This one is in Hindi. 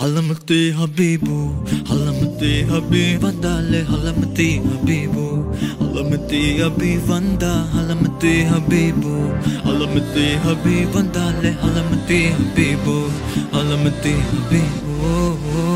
हलमते हबीबू हलमते हबी बदाले हलमते हबीबू हलमते हबी वंदा हलमते हबीबू हलमते हबी बदाले हलमते हबीबू हलमते हबीबू